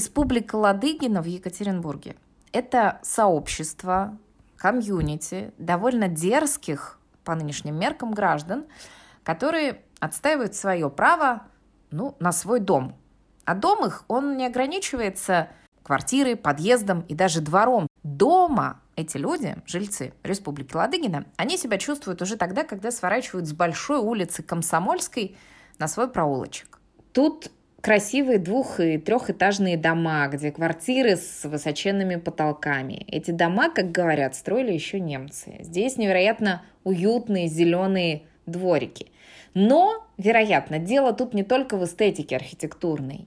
Республика Ладыгина в Екатеринбурге – это сообщество, комьюнити довольно дерзких по нынешним меркам граждан, которые отстаивают свое право ну, на свой дом. А дом их, он не ограничивается квартирой, подъездом и даже двором. Дома эти люди, жильцы Республики Ладыгина, они себя чувствуют уже тогда, когда сворачивают с большой улицы Комсомольской на свой проулочек. Тут красивые двух- и трехэтажные дома, где квартиры с высоченными потолками. Эти дома, как говорят, строили еще немцы. Здесь невероятно уютные зеленые дворики. Но, вероятно, дело тут не только в эстетике архитектурной,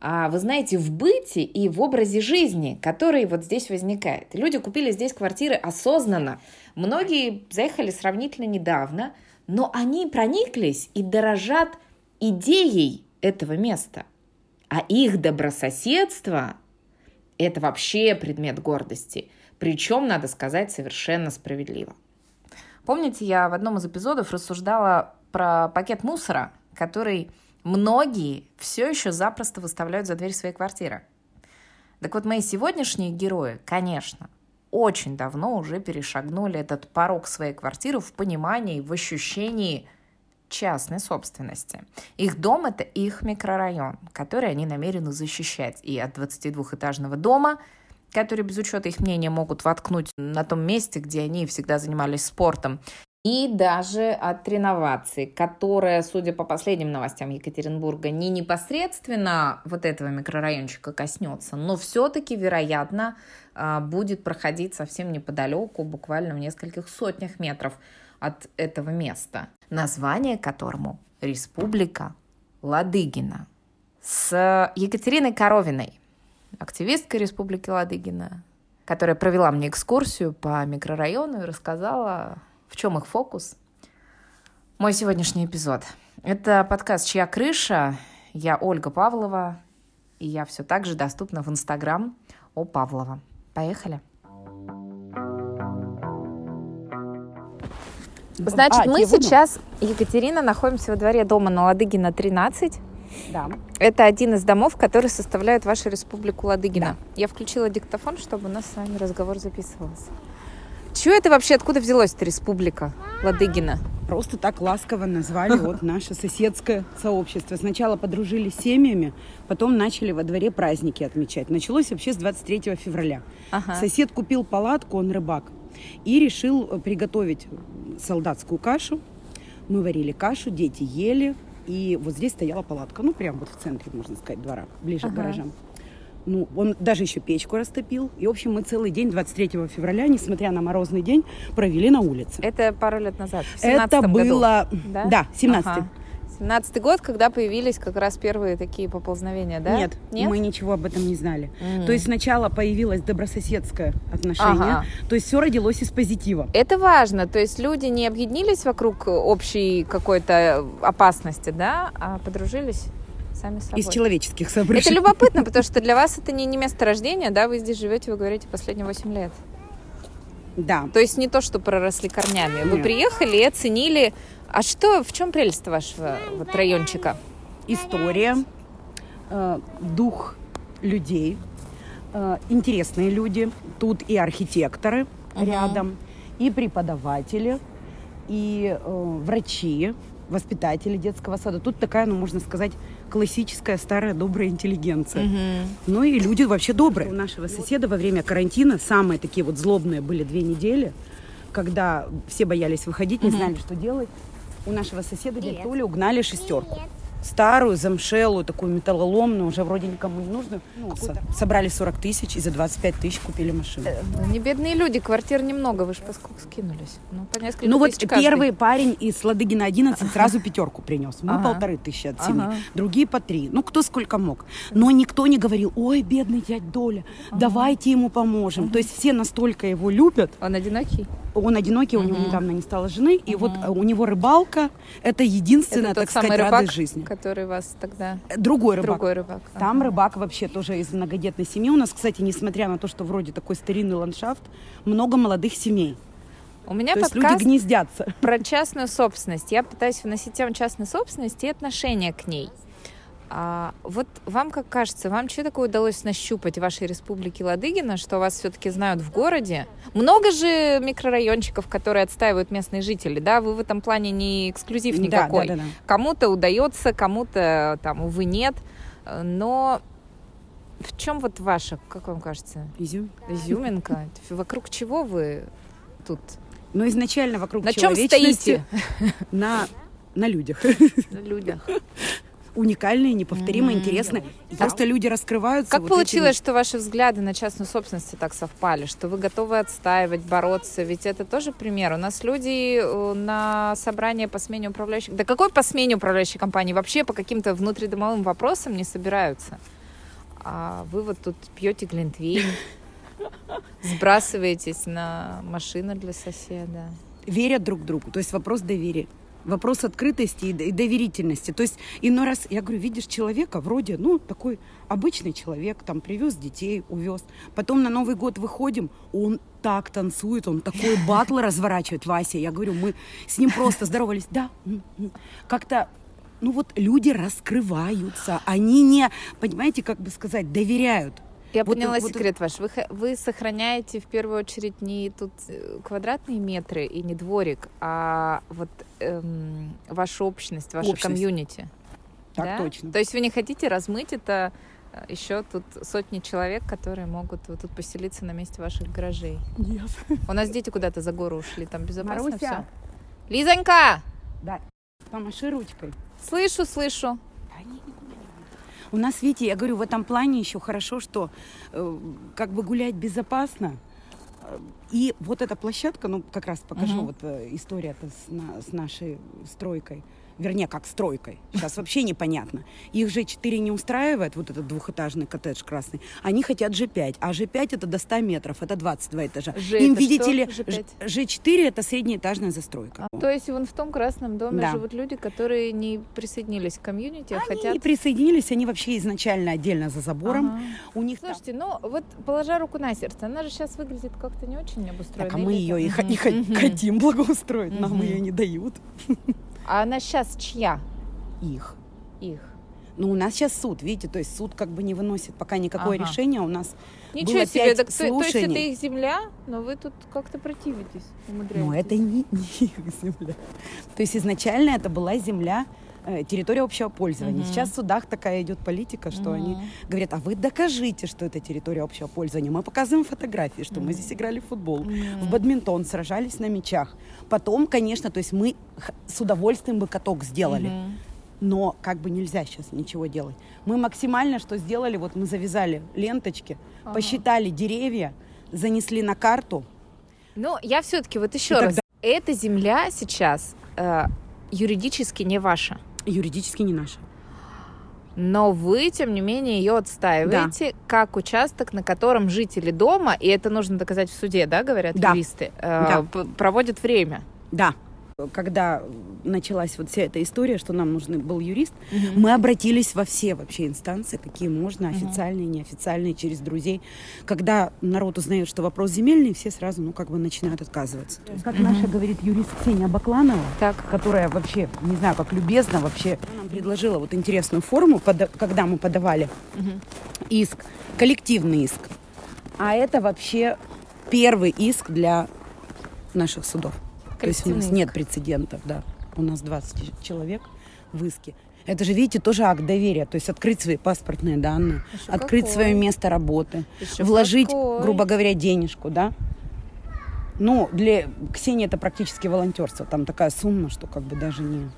а вы знаете, в быте и в образе жизни, который вот здесь возникает. Люди купили здесь квартиры осознанно. Многие заехали сравнительно недавно, но они прониклись и дорожат идеей этого места. А их добрососедство – это вообще предмет гордости. Причем, надо сказать, совершенно справедливо. Помните, я в одном из эпизодов рассуждала про пакет мусора, который многие все еще запросто выставляют за дверь своей квартиры. Так вот, мои сегодняшние герои, конечно, очень давно уже перешагнули этот порог своей квартиры в понимании, в ощущении частной собственности. Их дом – это их микрорайон, который они намерены защищать. И от 22-этажного дома, который без учета их мнения могут воткнуть на том месте, где они всегда занимались спортом, и даже от реновации, которая, судя по последним новостям Екатеринбурга, не непосредственно вот этого микрорайончика коснется, но все-таки, вероятно, а, будет проходить совсем неподалеку, буквально в нескольких сотнях метров от этого места, название которому Республика Ладыгина. С Екатериной Коровиной, активисткой Республики Ладыгина, которая провела мне экскурсию по микрорайону и рассказала, в чем их фокус. Мой сегодняшний эпизод. Это подкаст «Чья крыша?». Я Ольга Павлова, и я все так же доступна в Инстаграм о Павлова. Поехали! Значит, а, мы сейчас, Екатерина, находимся во дворе дома на Ладыгина 13. Да. Это один из домов, которые составляют вашу республику Ладыгина. Да. Я включила диктофон, чтобы у нас с вами разговор записывался. Чего это вообще, откуда взялась эта республика Ладыгина? Просто так ласково назвали вот наше соседское сообщество. Сначала подружились семьями, потом начали во дворе праздники отмечать. Началось вообще с 23 февраля. Ага. Сосед купил палатку, он рыбак, и решил приготовить солдатскую кашу. Мы варили кашу, дети ели, и вот здесь стояла палатка, ну, прям вот в центре, можно сказать, двора, ближе ага. к гаражам. Ну, он даже еще печку растопил. И, в общем, мы целый день, 23 февраля, несмотря на морозный день, провели на улице. Это пару лет назад, в Это было... Году. Да, да 17 ага. 17 год, когда появились как раз первые такие поползновения, да? Нет, Нет? мы ничего об этом не знали. Mm. То есть сначала появилось добрососедское отношение, ага. то есть все родилось из позитива. Это важно, то есть люди не объединились вокруг общей какой-то опасности, да, а подружились сами собой. Из человеческих соображений. Это любопытно, потому что для вас это не, не место рождения, да, вы здесь живете, вы говорите, последние 8 лет. Да. То есть не то, что проросли корнями. Вы Нет. приехали и оценили. А что, в чем прелесть вашего вот, райончика? История, э, дух людей, э, интересные люди. Тут и архитекторы угу. рядом, и преподаватели, и э, врачи, воспитатели детского сада. Тут такая, ну, можно сказать, классическая старая добрая интеллигенция. Угу. Ну и люди вообще добрые. У нашего соседа во время карантина самые такие вот злобные были две недели, когда все боялись выходить, не угу. знали, что делать. У нашего соседа Толя угнали шестерку. Привет старую, замшелую, такую металлоломную, уже вроде никому не нужную. Ну, собрали 40 тысяч и за 25 тысяч купили машину. Э, ну, не бедные люди, квартир немного, вы же поскольку скинулись. Ну, по Ну вот каждый. первый парень из Ладыгина 11 сразу пятерку принес. Мы ага. полторы тысячи от семьи, ага. другие по три. Ну, кто сколько мог. Но никто не говорил, ой, бедный дядь Доля, ага. давайте ему поможем. Ага. То есть все настолько его любят. Он одинокий? Он одинокий, у него недавно не стало жены, и вот э, у него рыбалка – это единственная, так сказать, радость жизни. который вас тогда… Другой рыбак. Другой рыбак. Там рыбак вообще тоже из многодетной семьи. У нас, кстати, несмотря на то, что вроде такой старинный ландшафт, много молодых семей. У меня То подкаст люди гнездятся. про частную собственность. Я пытаюсь вносить тему частной собственности и отношения к ней. А вот вам как кажется, вам что такое удалось нащупать в вашей республике Ладыгина, что вас все-таки знают в городе? Много же микрорайончиков, которые отстаивают местные жители, да? Вы в этом плане не эксклюзив никакой. Да, да, да, да. Кому-то удается, кому-то там, увы, нет. Но в чем вот ваша, как вам кажется? Изюм. Изюминка. Вокруг чего вы тут? Ну, изначально вокруг На чем стоите? На, на людях. На людях уникальные, неповторимые, mm-hmm. интересные. Да. Просто люди раскрываются. Как вот получилось, этими... что ваши взгляды на частную собственность так совпали, что вы готовы отстаивать, бороться? Ведь это тоже пример. У нас люди э, на собрание по смене управляющих... Да какой по смене управляющей компании? Вообще по каким-то внутридомовым вопросам не собираются. А вы вот тут пьете глинтвейн, сбрасываетесь на машину для соседа. Верят друг другу. То есть вопрос доверия вопрос открытости и доверительности. То есть иной раз, я говорю, видишь человека, вроде, ну, такой обычный человек, там, привез детей, увез. Потом на Новый год выходим, он так танцует, он такой батл разворачивает, Вася. Я говорю, мы с ним просто здоровались. Да, как-то ну вот люди раскрываются, они не, понимаете, как бы сказать, доверяют. Я вот, поняла вот, секрет ваш. Вы, вы сохраняете в первую очередь не тут э, квадратные метры и не дворик, а вот эм, вашу общность, ваше общность. комьюнити. Так да? точно. То есть вы не хотите размыть это э, еще тут сотни человек, которые могут вот тут поселиться на месте ваших гаражей. Нет. У нас дети куда-то за гору ушли, там безопасно Маруся. все. Лизонька! Да. Помаши ручкой. Слышу, слышу. У нас, видите, я говорю, в этом плане еще хорошо, что э, как бы гулять безопасно. И вот эта площадка, ну, как раз покажу, угу. вот э, история-то с, на, с нашей стройкой вернее, как стройкой. Сейчас вообще непонятно. Их же 4 не устраивает, вот этот двухэтажный коттедж красный. Они хотят G5, а G5 это до 100 метров, это 22 этажа. G Им, видите что? ли, G5? G4 это среднеэтажная застройка. А, то есть вон в том красном доме да. живут люди, которые не присоединились к комьюнити, а они хотят... не присоединились, они вообще изначально отдельно за забором. Ага. У них Слушайте, там... ну вот положа руку на сердце, она же сейчас выглядит как-то не очень обустроена. Так, а мы ее и, и хотим благоустроить, нам ее не дают. А она сейчас чья? их. Их. Ну, у нас сейчас суд, видите, то есть суд как бы не выносит пока никакое ага. решение. У нас Ничего было себе, так, слушаний. то, то есть это их земля, но вы тут как-то противитесь, Ну, это не, не их земля. То есть изначально это была земля, территория общего пользования. Угу. Сейчас в судах такая идет политика, что угу. они говорят, а вы докажите, что это территория общего пользования. Мы показываем фотографии, что угу. мы здесь играли в футбол, угу. в бадминтон, сражались на мячах. Потом, конечно, то есть мы с удовольствием бы каток сделали. Угу но как бы нельзя сейчас ничего делать. Мы максимально что сделали, вот мы завязали ленточки, ага. посчитали деревья, занесли на карту. Ну, я все-таки вот еще И раз, тогда... эта земля сейчас э, юридически не ваша. Юридически не наша. Но вы, тем не менее, ее отстаиваете да. как участок, на котором жители дома, и это нужно доказать в суде, да, говорят да. юристы, э, да. проводят время. Да когда началась вот вся эта история, что нам нужен был юрист, угу. мы обратились во все вообще инстанции, какие можно, официальные, угу. неофициальные, через друзей. Когда народ узнает, что вопрос земельный, все сразу, ну, как бы начинают отказываться. Как угу. наша говорит юрист Ксения Бакланова, так. которая вообще, не знаю, как любезно вообще нам предложила вот интересную форму, когда мы подавали угу. иск, коллективный иск. А это вообще первый иск для наших судов. То есть у нас нет прецедентов, да. У нас 20 человек в иске. Это же, видите, тоже акт доверия. То есть открыть свои паспортные данные, Еще открыть какой? свое место работы, Еще вложить, какой? грубо говоря, денежку, да. Ну, для Ксении это практически волонтерство. Там такая сумма, что как бы даже не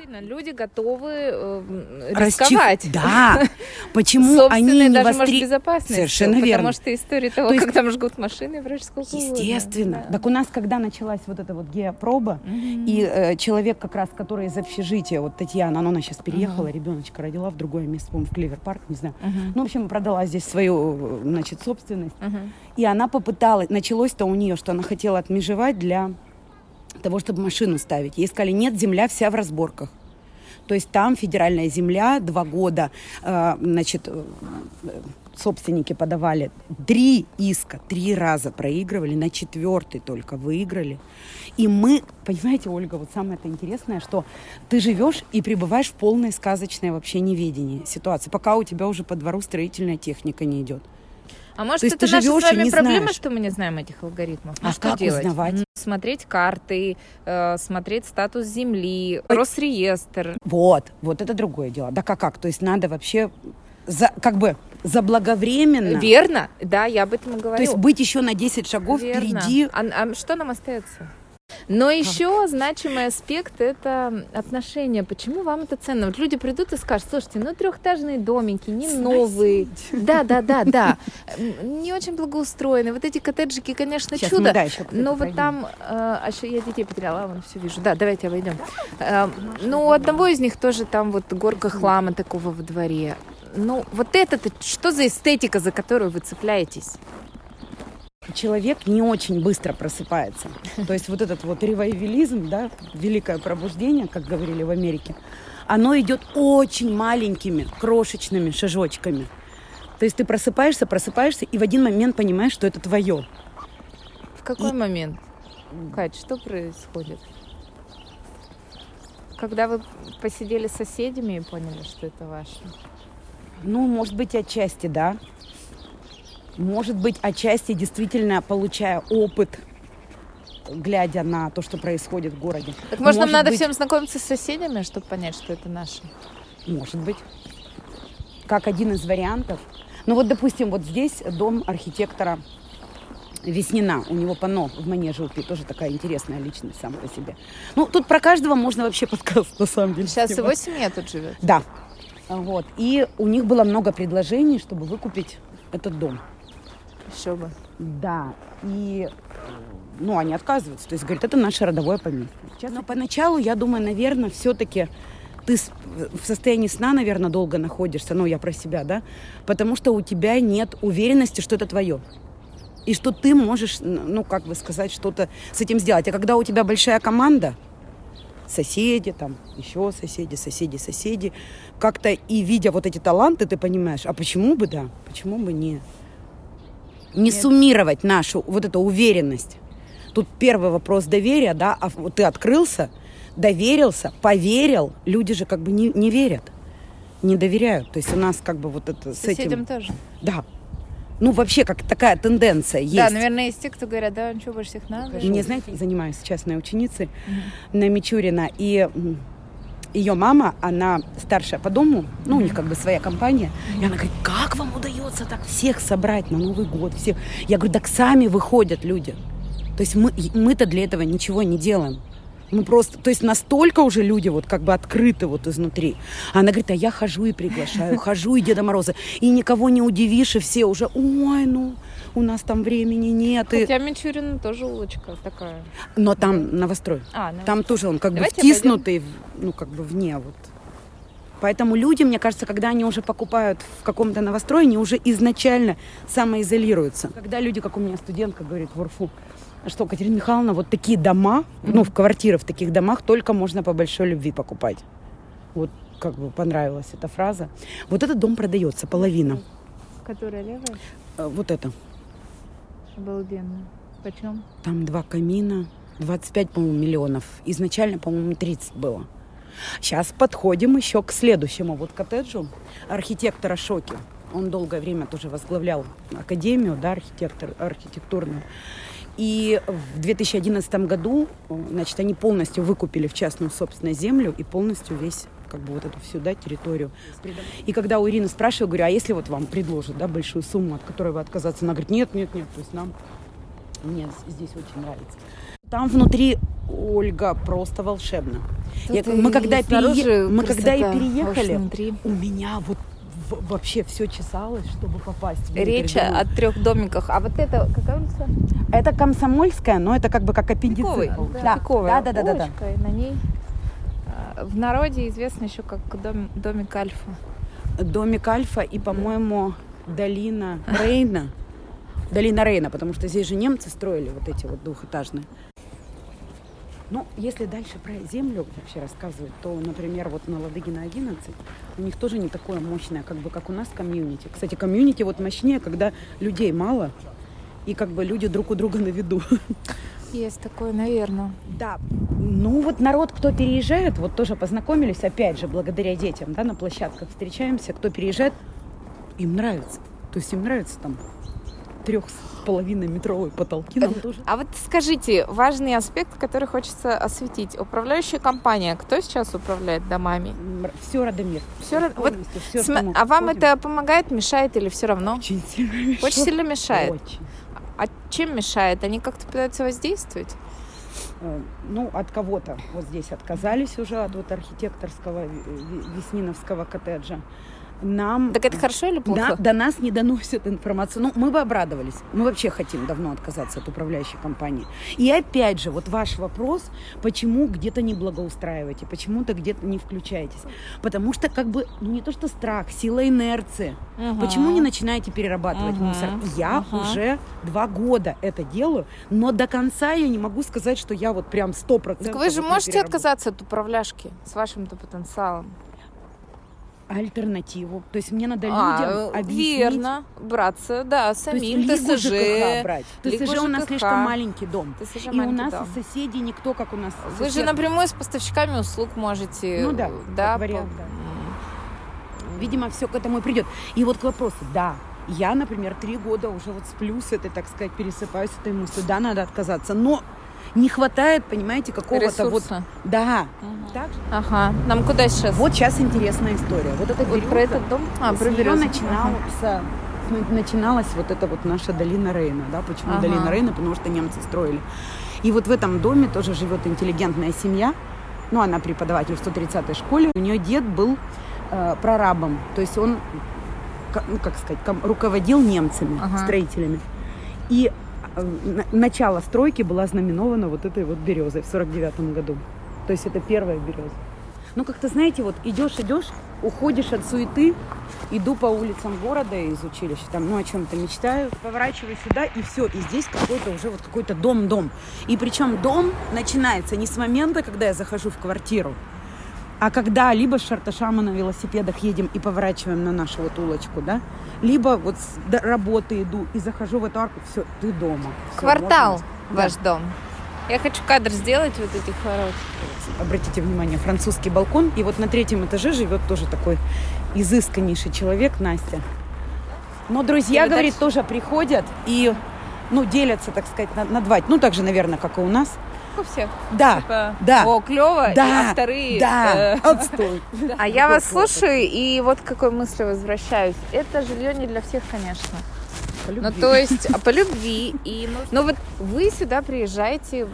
действительно, люди готовы э, рисковать. Расчив... Да. Почему они не даже, востри... может, безопасность. Совершенно потому верно. Потому что история того, То есть... как там жгут машины, врач сколько Естественно. Да. Так у нас, когда началась вот эта вот геопроба, mm-hmm. и э, человек как раз, который из общежития, вот Татьяна, она, она сейчас переехала, mm-hmm. ребеночка родила в другое место, по в Клевер-парк, не знаю. Mm-hmm. Ну, в общем, продала здесь свою, значит, собственность. Mm-hmm. И она попыталась, началось-то у нее, что она хотела отмежевать для того, чтобы машину ставить. Ей сказали, нет, земля вся в разборках. То есть там федеральная земля, два года, э, значит, э, собственники подавали три иска, три раза проигрывали, на четвертый только выиграли. И мы, понимаете, Ольга, вот самое это интересное, что ты живешь и пребываешь в полной сказочной вообще неведении ситуации, пока у тебя уже по двору строительная техника не идет. А может, То это ты наша живешь с вами проблема, знаешь. что мы не знаем этих алгоритмов? А Ну, что как делать? узнавать? Смотреть карты, э, смотреть статус земли, Росреестр. Вот, вот это другое дело. Да как как? То есть надо вообще за, как бы заблаговременно. Верно? Да, я об этом и говорю. То есть быть еще на 10 шагов Верно. впереди. А, а что нам остается? Но еще значимый аспект это отношения. Почему вам это ценно? Вот люди придут и скажут, слушайте, ну трехэтажные домики, не новые. Да, да, да, да. Не очень благоустроены. Вот эти коттеджики, конечно, Сейчас чудо. мы дальше к Но вот там, э, а еще я детей потеряла, вон все вижу. Да, давайте обойдем. Э, ну, у одного из них тоже там вот горка хлама такого во дворе. Ну, вот это-то что за эстетика, за которую вы цепляетесь? Человек не очень быстро просыпается. То есть вот этот вот ревайвелизм, да, великое пробуждение, как говорили в Америке, оно идет очень маленькими, крошечными шажочками. То есть ты просыпаешься, просыпаешься, и в один момент понимаешь, что это твое. В какой И- момент? Кать, что происходит? Когда вы посидели с соседями и поняли, что это ваше? Ну, может быть, отчасти, да. Может быть, отчасти действительно получая опыт, глядя на то, что происходит в городе. Так может, нам надо быть- всем знакомиться с соседями, чтобы понять, что это наше? Может быть. Как один из вариантов. Ну вот, допустим, вот здесь дом архитектора Веснина. У него панно в манеже УПИ. Тоже такая интересная личность сам по себе. Ну, тут про каждого можно вообще подкаст, на самом деле. Сейчас его семья тут живет. Да. Вот. И у них было много предложений, чтобы выкупить этот дом. Еще бы. Да. И ну, они отказываются. То есть, говорят, это наше родовое поместье. Но поначалу, я думаю, наверное, все-таки ты в состоянии сна, наверное, долго находишься, ну, я про себя, да, потому что у тебя нет уверенности, что это твое. И что ты можешь, ну, как бы сказать, что-то с этим сделать. А когда у тебя большая команда, соседи, там, еще соседи, соседи, соседи, как-то и видя вот эти таланты, ты понимаешь, а почему бы, да, почему бы не, не Нет. суммировать нашу вот эту уверенность. Тут первый вопрос доверия, да, а вот ты открылся, доверился, поверил, люди же как бы не, не верят, не доверяют. То есть у нас как бы вот это с Соседям этим... тоже. Да. Ну, вообще, как такая тенденция есть. Да, наверное, есть те, кто говорят, да, ничего больше всех надо. Мне, знаете, занимаюсь частной ученицей на Мичурина, и ее мама, она старшая по дому, ну, у них как бы своя компания, и она говорит, как вам удается так всех собрать на Новый год, всех? Я говорю, так сами выходят люди. То есть мы, мы-то для этого ничего не делаем. Мы просто, то есть настолько уже люди вот как бы открыты вот изнутри. Она говорит, а я хожу и приглашаю, хожу и Деда Мороза. И никого не удивишь, и все уже, ой, ну, у нас там времени нет. И... Хотя Мичурина тоже улочка такая. Но там новострой. А, ну, Там тоже он как Давайте бы втиснутый, в- ну, как бы вне вот. Поэтому люди, мне кажется, когда они уже покупают в каком-то новострое, они уже изначально самоизолируются. Когда люди, как у меня студентка говорит в УРФУ, что, Катерина Михайловна, вот такие дома, ну, в квартиры в таких домах только можно по большой любви покупать. Вот как бы понравилась эта фраза. Вот этот дом продается, половина. Которая левая? Э, Вот это. Обалденно. Почем? Там два камина, 25, по-моему, миллионов. Изначально, по-моему, 30 было. Сейчас подходим еще к следующему вот коттеджу архитектора Шоки. Он долгое время тоже возглавлял академию, да, архитектор, архитектурную. И в 2011 году, э, значит, они полностью выкупили в частную собственность землю и полностью весь как бы вот эту всю, да, территорию. И когда у Ирины спрашиваю, говорю, а если вот вам предложат, да, большую сумму, от которой вы отказаться, она говорит, нет, нет, нет, то есть нам, мне здесь очень нравится. Там внутри Ольга просто волшебно. Я мы когда, перее- мы когда и переехали, у меня вот вообще все чесалось, чтобы попасть. Речь о трех домиках. А вот это какая улица? Это Комсомольская, но это как бы как аппендицит. Да, Да, да, да, да, да. на ней а, в народе известно еще как дом, домик Альфа. Домик Альфа и, по-моему, долина Рейна. Долина Рейна, потому что здесь же немцы строили вот эти вот двухэтажные. Ну, если дальше про землю вообще рассказывать, то, например, вот на Ладыгина 11 у них тоже не такое мощное, как бы, как у нас комьюнити. Кстати, комьюнити вот мощнее, когда людей мало, и как бы люди друг у друга на виду. Есть такое, наверное. Да. Ну вот народ, кто переезжает, вот тоже познакомились, опять же, благодаря детям, да, на площадках встречаемся, кто переезжает, им нравится. То есть им нравится там трех с половиной метровые потолки нам тоже. А вот скажите, важный аспект, который хочется осветить. Управляющая компания, кто сейчас управляет домами? Все Радомир. Все, вот, Полностью всё, что см- а вам это помогает, мешает или все равно? очень сильно мешает. Очень сильно мешает. Очень. А чем мешает? Они как-то пытаются воздействовать? Э, Ну, от кого-то вот здесь отказались уже, от вот архитекторского, э, весниновского коттеджа. Нам... Так это хорошо или плохо? Да, до нас не доносят информацию. Ну, мы бы обрадовались. Мы вообще хотим давно отказаться от управляющей компании. И опять же, вот ваш вопрос, почему где-то не благоустраиваете, почему-то где-то не включаетесь. Потому что как бы, ну не то что страх, сила инерции. Мгм. Почему не начинаете перерабатывать Мгм. мусор? Я Мгм. уже два года это делаю, но до конца я не могу сказать, что я вот прям сто процентов. Так вы же можете отказаться от управляшки с вашим-то потенциалом. Альтернативу. То есть мне надо людям А, объяснить. верно, браться, да, То есть самим, лигу ТСЖ. ЖКХ брать. лигу ТСЖ у нас ЖКХ. слишком маленький дом. ТСЖ И у маленький нас дом. из соседей никто, как у нас. Вы же сосед. напрямую с поставщиками услуг можете... Ну да, да, вариант, по- да. Видимо, все к этому и придет. И вот к вопросу, да, я, например, три года уже вот сплю с этой, так сказать, пересыпаюсь с этой мыслью. Да, надо отказаться. Но не хватает, понимаете, какого-то вот... Да. Мгм. Так? Ага. Нам куда сейчас? Вот сейчас интересная история. Вот это Вот про этот дом? А, про березу. начинался, ну, начиналась вот эта вот наша долина Рейна, да, почему Ага. долина Рейна, потому что немцы строили. И вот в этом доме тоже живет интеллигентная семья, ну, она преподаватель в 130-й школе, у нее дед был э, прорабом, то есть он, ка- ну, как сказать, руководил немцами, Ага. строителями. И начало стройки было знаменовано вот этой вот березой в 49 году. То есть это первая береза. Ну, как-то, знаете, вот идешь, идешь, уходишь от суеты, иду по улицам города из училища, там, ну, о чем-то мечтаю, поворачиваю сюда, и все, и здесь какой-то уже вот какой-то дом-дом. И причем дом начинается не с момента, когда я захожу в квартиру, а когда либо с Шарташа мы на велосипедах едем и поворачиваем на нашу вот улочку, да, либо вот с работы иду и захожу в эту арку, все, ты дома. Всё, Квартал можно- ваш дом. Я хочу кадр сделать вот этих ворот. обратите внимание, французский балкон. И вот на третьем этаже живет тоже такой изысканнейший человек, Настя. Но друзья, говорит, дальше- тоже приходят и, ну, делятся, так сказать, на, на два. Ну, так же, наверное, как и у нас. У всех. Да, Типа, да. О, клево. да, а вторые... да, э, отстой. А я вас слушаю, и вот к какой мысли возвращаюсь. Это жилье не для всех, конечно. Ну, то есть а, по любви. И, ну, вот вы сюда приезжаете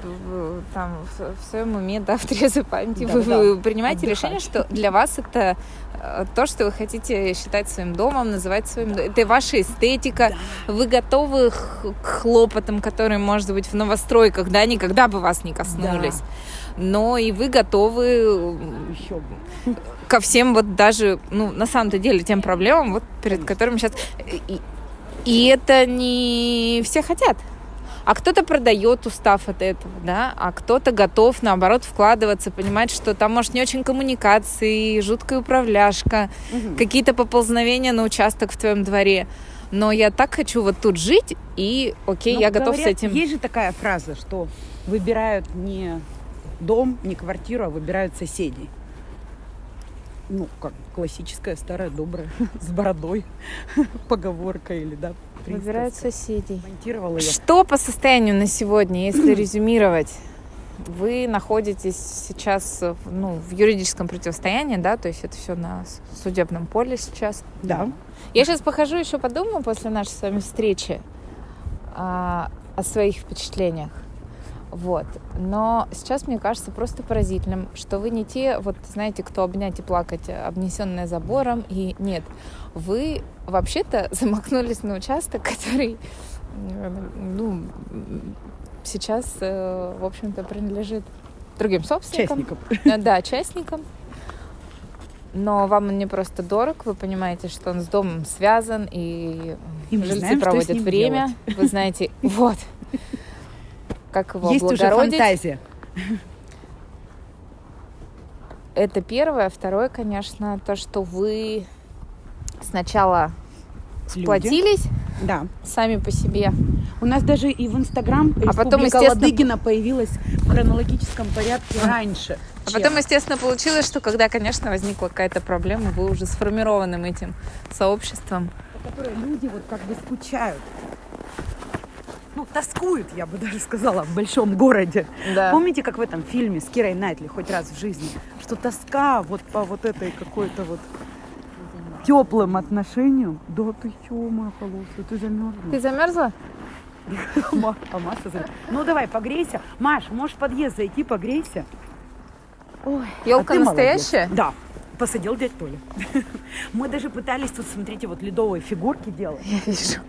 там, в, своем уме, да, в трезвой памяти. Да, вы, да. вы принимаете Отдыхать. решение, что для вас это э, то, что вы хотите считать своим домом, называть своим домом. Это ваша эстетика. Вы готовы к хлопотам, которые, может быть, в новостройках, да, никогда бы вас не коснулись. Но и вы готовы ко всем вот даже, ну, на самом-то деле, тем проблемам, вот перед Конечно. которыми сейчас... И, и это не все хотят. А кто-то продает устав от этого, да, а кто-то готов, наоборот, вкладываться, понимать, что там, может, не очень коммуникации, жуткая управляшка, Мгм. какие-то поползновения на участок в твоем дворе. Но я так хочу вот тут жить, и окей, Ну, я готов с говорят, этим. Есть же такая фраза, что выбирают не дом, не квартиру, а выбирают соседей. Ну, как классическая, старая, добрая, с бородой поговорка или, да, Выбирают соседей. Монтировала я. Что по состоянию на сегодня, если резюмировать? Вы находитесь сейчас ну, в юридическом противостоянии, да, то есть это все на судебном поле сейчас. Да. Я сейчас похожу еще подумаю после нашей с вами встречи а, о своих впечатлениях. Вот. Но сейчас мне кажется просто поразительным, что вы не те, вот знаете, кто обнять и плакать, обнесенная забором, и нет. Вы вообще-то замахнулись на участок, который, ну, сейчас, э, в общем-то, принадлежит другим собственникам. Частников. Э, Да, частникам. Но вам он не просто дорог, вы понимаете, что он с домом связан, и И жильцы знаем, проводят время. Вы знаете, вот, как его Есть уже фантазия. это первое. Второе, конечно, то, что вы сначала Люди. сплотились Да. сами по себе. У нас даже и в Инстаграм А потом, естественно, Ладыгина появилась в хронологическом порядке раньше. А чем. потом, естественно, получилось, что когда, конечно, возникла какая-то проблема, вы уже сформированным этим сообществом. по которой люди вот как бы скучают. Ну, тоскуют, я бы даже сказала, в большом городе. Да. Помните, как в этом фильме с Кирой Найтли хоть раз в жизни, что тоска вот по вот этой какой-то вот теплым отношениям. Да ты чё, моя холостая, ты замерзла. Ты замерзла? А Маша замерзла. Ну давай, погрейся. Маш, можешь в подъезд зайти, погрейся. Ой, Ёлка а ты молодец. настоящая? Да. Посадил дядь Толя. Мы даже пытались тут, смотрите, вот ледовые фигурки делать. Я вижу.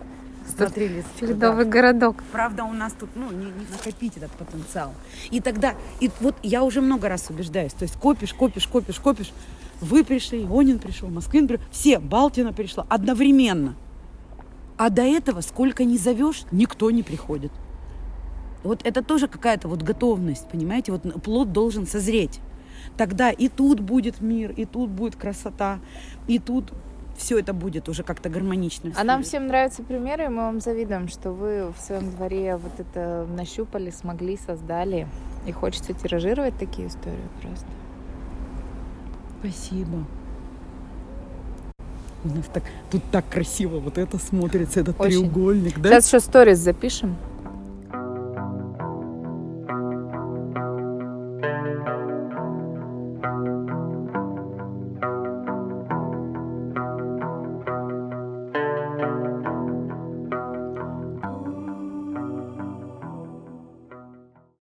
Смотрели. Ледовый городок. Правда, у нас тут, ну, не, не накопить этот потенциал. И тогда, и вот я уже много раз убеждаюсь, то есть копишь, копишь, копишь, копишь. Вы пришли, Ионин пришел, Москвин пришел, все, Балтина пришла одновременно. А до этого сколько не зовешь, никто не приходит. Вот это тоже какая-то вот готовность, понимаете? Вот плод должен созреть. Тогда и тут будет мир, и тут будет красота, и тут все это будет уже как-то гармонично. А нам всем нравятся примеры, и мы вам завидуем, что вы в своем дворе вот это нащупали, смогли, создали. И хочется тиражировать такие истории просто. Спасибо. У нас так, тут так красиво вот это смотрится, этот Очень. треугольник, да? Сейчас еще сторис запишем.